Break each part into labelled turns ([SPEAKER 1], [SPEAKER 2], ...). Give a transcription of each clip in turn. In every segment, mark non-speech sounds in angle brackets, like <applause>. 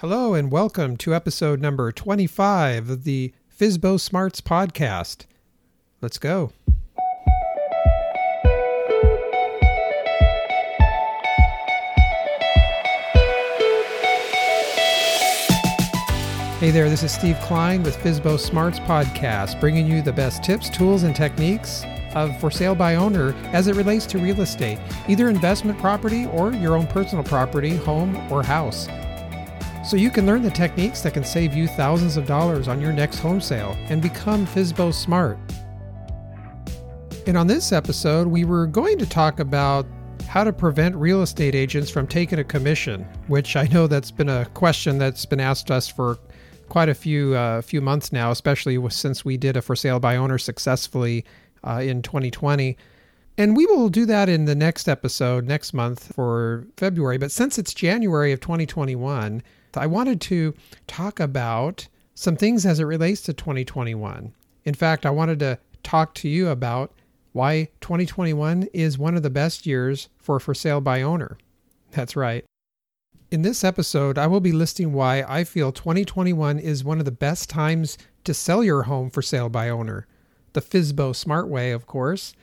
[SPEAKER 1] Hello, and welcome to episode number 25 of the FSBO Smarts podcast. Let's go. Hey there, this is Steve Klein with FSBO Smarts Podcast, bringing you the best tips, tools, and techniques of for sale by owner as it relates to real estate, either investment property or your own personal property, home, or house so you can learn the techniques that can save you thousands of dollars on your next home sale and become FSBO smart. And on this episode, we were going to talk about how to prevent real estate agents from taking a commission, which I know that's been a question that's been asked us for quite a few uh, few months now, especially since we did a for sale by owner successfully uh, in 2020. And we will do that in the next episode next month for February. But since it's January of 2021, I wanted to talk about some things as it relates to 2021. In fact, I wanted to talk to you about why 2021 is one of the best years for for sale by owner. That's right. In this episode, I will be listing why I feel 2021 is one of the best times to sell your home for sale by owner. The FSBO smart way, of course.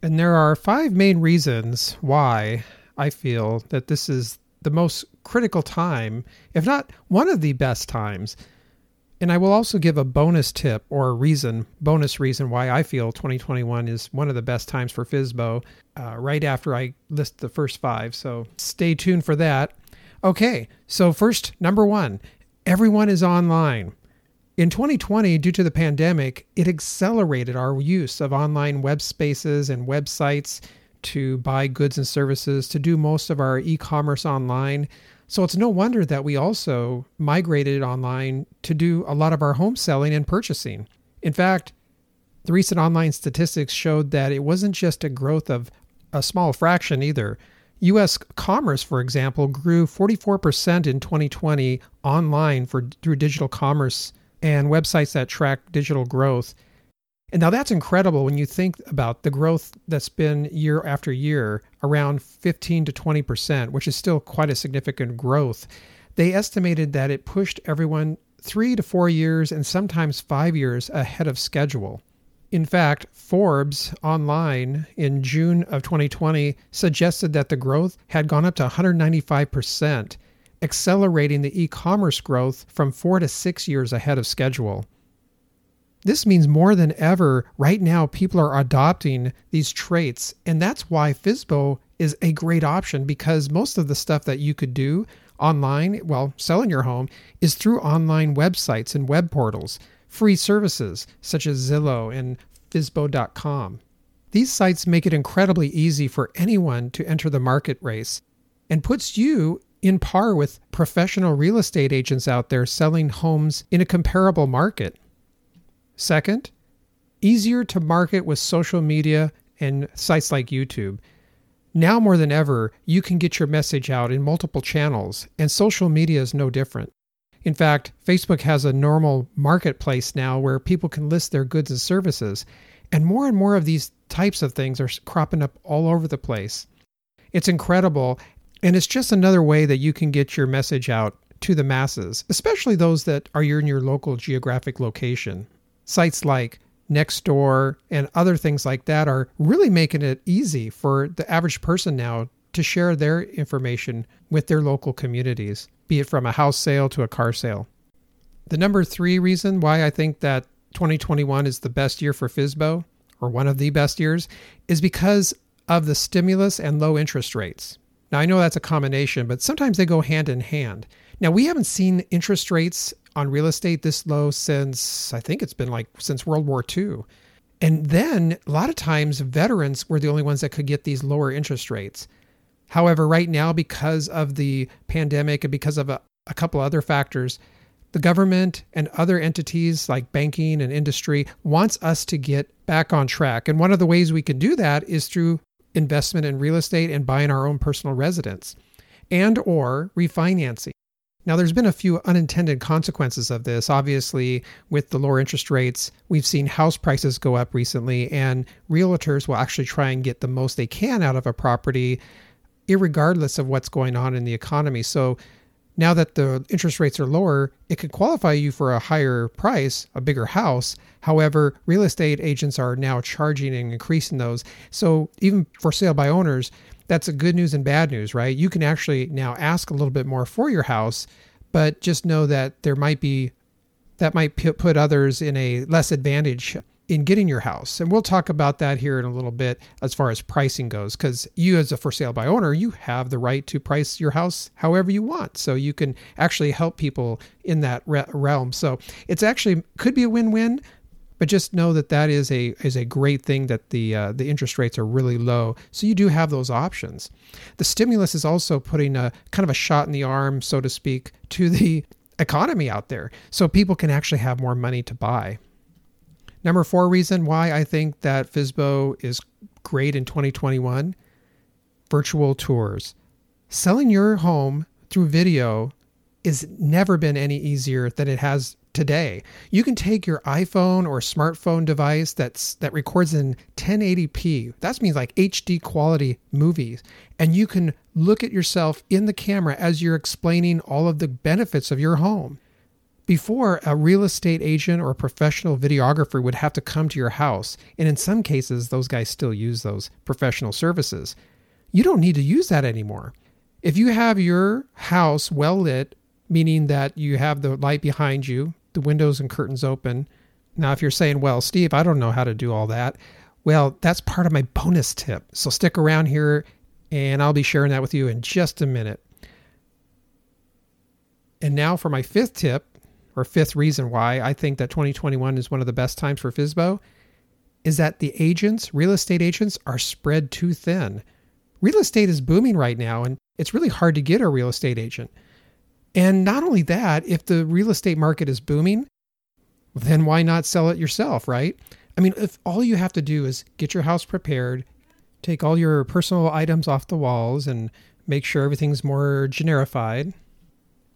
[SPEAKER 1] And there are five main reasons why I feel that this is the most critical time, if not one of the best times. And I will also give a bonus tip or a reason, bonus reason why I feel 2021 is one of the best times for FSBO uh, right after I list the first five. So stay tuned for that. Okay, so first, number one, everyone is online. In 2020, due to the pandemic, it accelerated our use of online web spaces and websites to buy goods and services, to do most of our e commerce online. So it's no wonder that we also migrated online to do a lot of our home selling and purchasing. In fact, the recent online statistics showed that it wasn't just a growth of a small fraction either. US commerce, for example, grew 44% in 2020 online for through digital commerce and websites that track digital growth. And now that's incredible when you think about the growth that's been year after year, around 15 to 20%, which is still quite a significant growth. They estimated that it pushed everyone three to four years and sometimes five years ahead of schedule. In fact, Forbes online in June of 2020 suggested that the growth had gone up to 195%, accelerating the e commerce growth from four to six years ahead of schedule. This means more than ever, right now, people are adopting these traits. And that's why FSBO is a great option because most of the stuff that you could do online, well, selling your home, is through online websites and web portals, free services such as Zillow and FSBO.com. These sites make it incredibly easy for anyone to enter the market race and puts you in par with professional real estate agents out there selling homes in a comparable market. Second, easier to market with social media and sites like YouTube. Now more than ever, you can get your message out in multiple channels, and social media is no different. In fact, Facebook has a normal marketplace now where people can list their goods and services, and more and more of these types of things are cropping up all over the place. It's incredible, and it's just another way that you can get your message out to the masses, especially those that are in your local geographic location sites like Nextdoor and other things like that are really making it easy for the average person now to share their information with their local communities, be it from a house sale to a car sale. The number three reason why I think that 2021 is the best year for FSBO, or one of the best years, is because of the stimulus and low interest rates. Now, I know that's a combination, but sometimes they go hand in hand. Now, we haven't seen interest rates on real estate this low since I think it's been like since World War II. And then a lot of times veterans were the only ones that could get these lower interest rates. However, right now, because of the pandemic and because of a, a couple other factors, the government and other entities like banking and industry wants us to get back on track. And one of the ways we can do that is through investment in real estate and buying our own personal residence and or refinancing. Now, there's been a few unintended consequences of this. Obviously, with the lower interest rates, we've seen house prices go up recently, and realtors will actually try and get the most they can out of a property, regardless of what's going on in the economy. So, now that the interest rates are lower, it could qualify you for a higher price, a bigger house. However, real estate agents are now charging and increasing those. So even for sale by owners, that's a good news and bad news, right? You can actually now ask a little bit more for your house, but just know that there might be that might put others in a less advantage in getting your house. And we'll talk about that here in a little bit as far as pricing goes, because you, as a for sale by owner, you have the right to price your house however you want. So you can actually help people in that re- realm. So it's actually could be a win win. But just know that that is a is a great thing that the uh, the interest rates are really low, so you do have those options. The stimulus is also putting a kind of a shot in the arm, so to speak, to the economy out there, so people can actually have more money to buy. Number four reason why I think that FSBO is great in 2021 virtual tours. Selling your home through video is never been any easier than it has today. You can take your iPhone or smartphone device that's that records in 1080p. That means like HD quality movies and you can look at yourself in the camera as you're explaining all of the benefits of your home. Before, a real estate agent or a professional videographer would have to come to your house, and in some cases, those guys still use those professional services. You don't need to use that anymore. If you have your house well lit, meaning that you have the light behind you, the windows and curtains open. Now, if you're saying, well, Steve, I don't know how to do all that, well, that's part of my bonus tip. So stick around here and I'll be sharing that with you in just a minute. And now for my fifth tip or fifth reason why I think that 2021 is one of the best times for FSBO is that the agents, real estate agents, are spread too thin. Real estate is booming right now, and it's really hard to get a real estate agent. And not only that, if the real estate market is booming, then why not sell it yourself, right? I mean, if all you have to do is get your house prepared, take all your personal items off the walls, and make sure everything's more generified,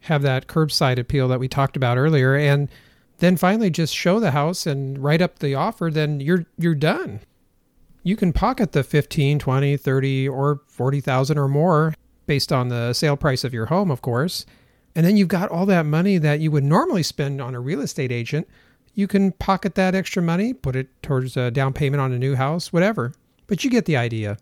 [SPEAKER 1] have that curbside appeal that we talked about earlier, and then finally just show the house and write up the offer, then you're you're done. You can pocket the 15, 20, 30 or 40,000 or more based on the sale price of your home, of course. And then you've got all that money that you would normally spend on a real estate agent. You can pocket that extra money, put it towards a down payment on a new house, whatever. But you get the idea.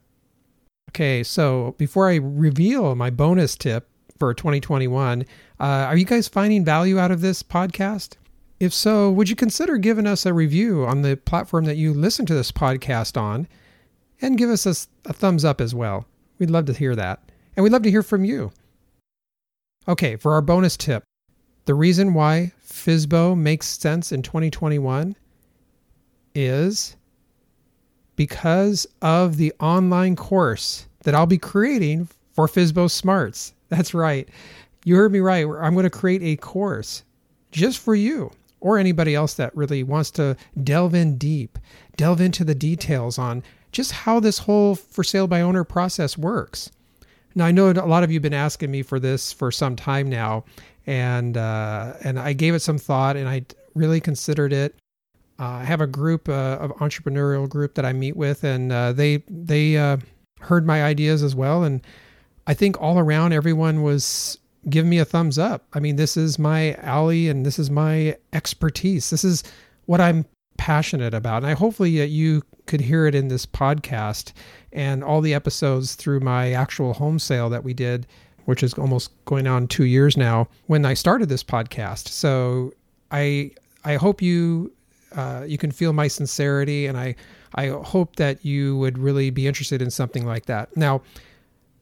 [SPEAKER 1] Okay, so before I reveal my bonus tip, for 2021. Uh, are you guys finding value out of this podcast? If so, would you consider giving us a review on the platform that you listen to this podcast on and give us a, a thumbs up as well? We'd love to hear that. And we'd love to hear from you. Okay, for our bonus tip, the reason why FSBO makes sense in 2021 is because of the online course that I'll be creating for FSBO Smarts. That's right. You heard me right. I'm going to create a course just for you or anybody else that really wants to delve in deep, delve into the details on just how this whole for sale by owner process works. Now, I know a lot of you have been asking me for this for some time now, and uh, and I gave it some thought, and I really considered it. Uh, I have a group, uh, of entrepreneurial group that I meet with, and uh, they they uh, heard my ideas as well, and I think all around everyone was giving me a thumbs up. I mean, this is my alley and this is my expertise. This is what I'm passionate about. And I hopefully that you could hear it in this podcast and all the episodes through my actual home sale that we did, which is almost going on 2 years now when I started this podcast. So I I hope you uh, you can feel my sincerity and I I hope that you would really be interested in something like that. Now,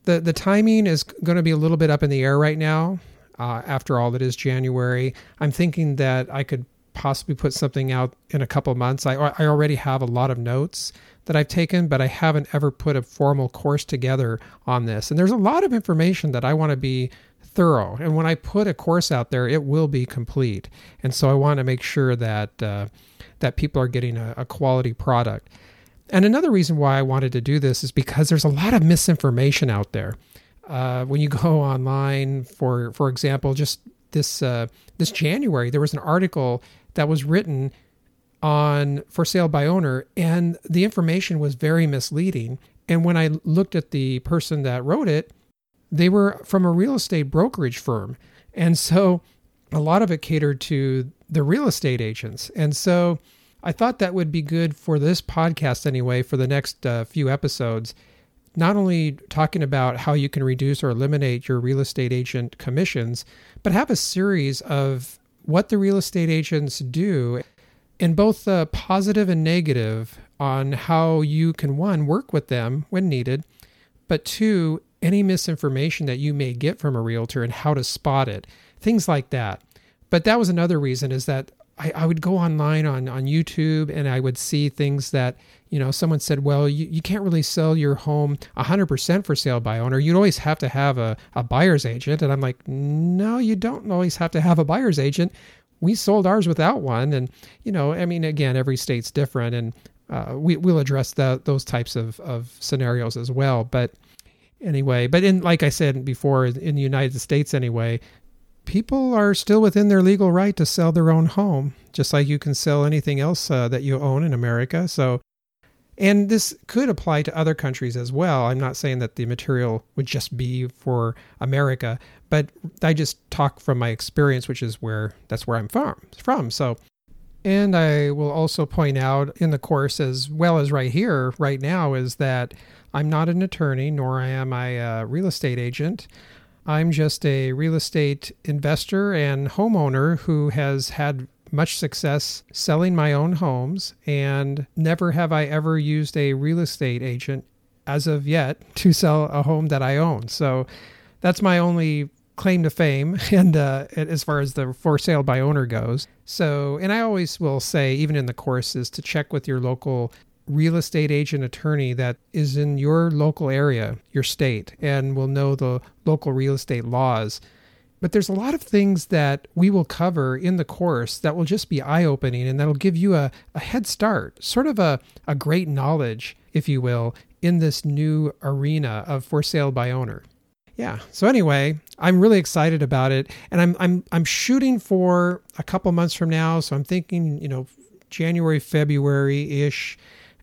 [SPEAKER 1] the the timing is going to be a little bit up in the air right now. Uh, after all, it is January. I'm thinking that I could possibly put something out in a couple months. I I already have a lot of notes that I've taken, but I haven't ever put a formal course together on this. And there's a lot of information that I want to be thorough. And when I put a course out there, it will be complete. And so I want to make sure that uh, that people are getting a, a quality product. And another reason why I wanted to do this is because there's a lot of misinformation out there. Uh, when you <laughs> go online, for for example, just this uh, this January, there was an article that was written on for sale by owner, and the information was very misleading. And when I looked at the person that wrote it, they were from a real estate brokerage firm, And so a lot of it catered to the real estate agents. And so I thought that would be good for this podcast anyway, for the next uh, few episodes. Not only talking about how you can reduce or eliminate your real estate agent commissions, but have a series of what the real estate agents do in both the positive and negative on how you can one work with them when needed, but two, any misinformation that you may get from a realtor and how to spot it, things like that. But that was another reason is that I, I would go online on, on YouTube and I would see things that, you know, someone said, well, you, you can't really sell your home 100% for sale by owner. You'd always have to have a, a buyer's agent. And I'm like, no, you don't always have to have a buyer's agent we sold ours without one. And, you know, I mean, again, every state's different and uh, we, we'll address that, those types of, of scenarios as well. But anyway, but in, like I said before, in the United States anyway, people are still within their legal right to sell their own home, just like you can sell anything else uh, that you own in America. So, and this could apply to other countries as well. I'm not saying that the material would just be for America, but I just talk from my experience, which is where that's where I'm from. From so, and I will also point out in the course as well as right here, right now, is that I'm not an attorney, nor am I a real estate agent. I'm just a real estate investor and homeowner who has had much success selling my own homes, and never have I ever used a real estate agent as of yet <laughs> to sell a home that I own. So that's my only claim to fame <laughs> and uh, as far as the for sale by owner goes so and i always will say even in the course is to check with your local real estate agent attorney that is in your local area your state and will know the local real estate laws but there's a lot of things that we will cover in the course that will just be eye opening and that'll give you a, a head start, sort of a, a great knowledge, if you will, in this new arena of for sale by owner. Yeah. So anyway, I'm really excited about it and I'm I'm I'm shooting for a couple months from now, so I'm thinking, you know, January, February-ish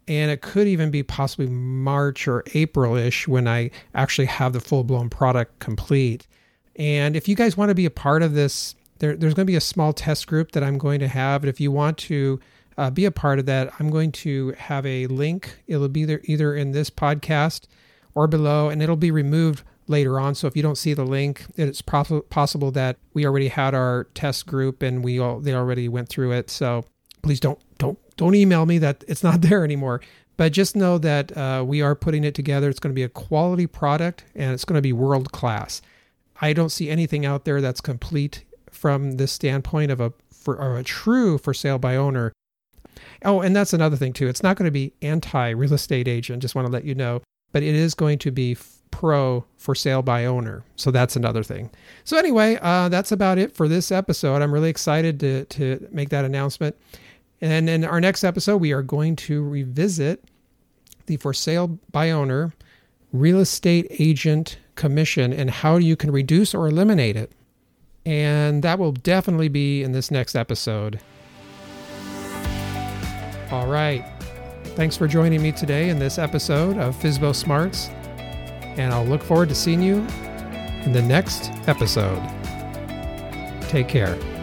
[SPEAKER 1] and it could even be possibly March or April-ish when I actually have the full-blown product complete. And if you guys want to be a part of this, there, there's going to be a small test group that I'm going to have. And if you want to uh, be a part of that, I'm going to have a link. It'll be there either in this podcast or below, and it'll be removed later on. So if you don't see the link, it's possible that we already had our test group and we all they already went through it. So please don't don't email me that it's not <laughs> there anymore. But just know that uh, we are putting it together. It's going to be a quality product and it's going to be world class. I don't see anything out there that's complete from this standpoint of a for a true for sale by owner. Oh, and that's another thing too. It's not going to be anti real estate agent. Just want to let you know, but it is going to be pro for sale by owner. So that's another thing. So anyway, uh, that's about it for this episode. I'm really excited to to make that announcement. And in our next episode, we are going to revisit the for sale by owner real estate agent commission and how you can reduce or eliminate it. And that will definitely be in this next episode. All right. Thanks for joining me today in this episode of FSBO Smarts. And I'll look forward to seeing you in the next episode. Take care.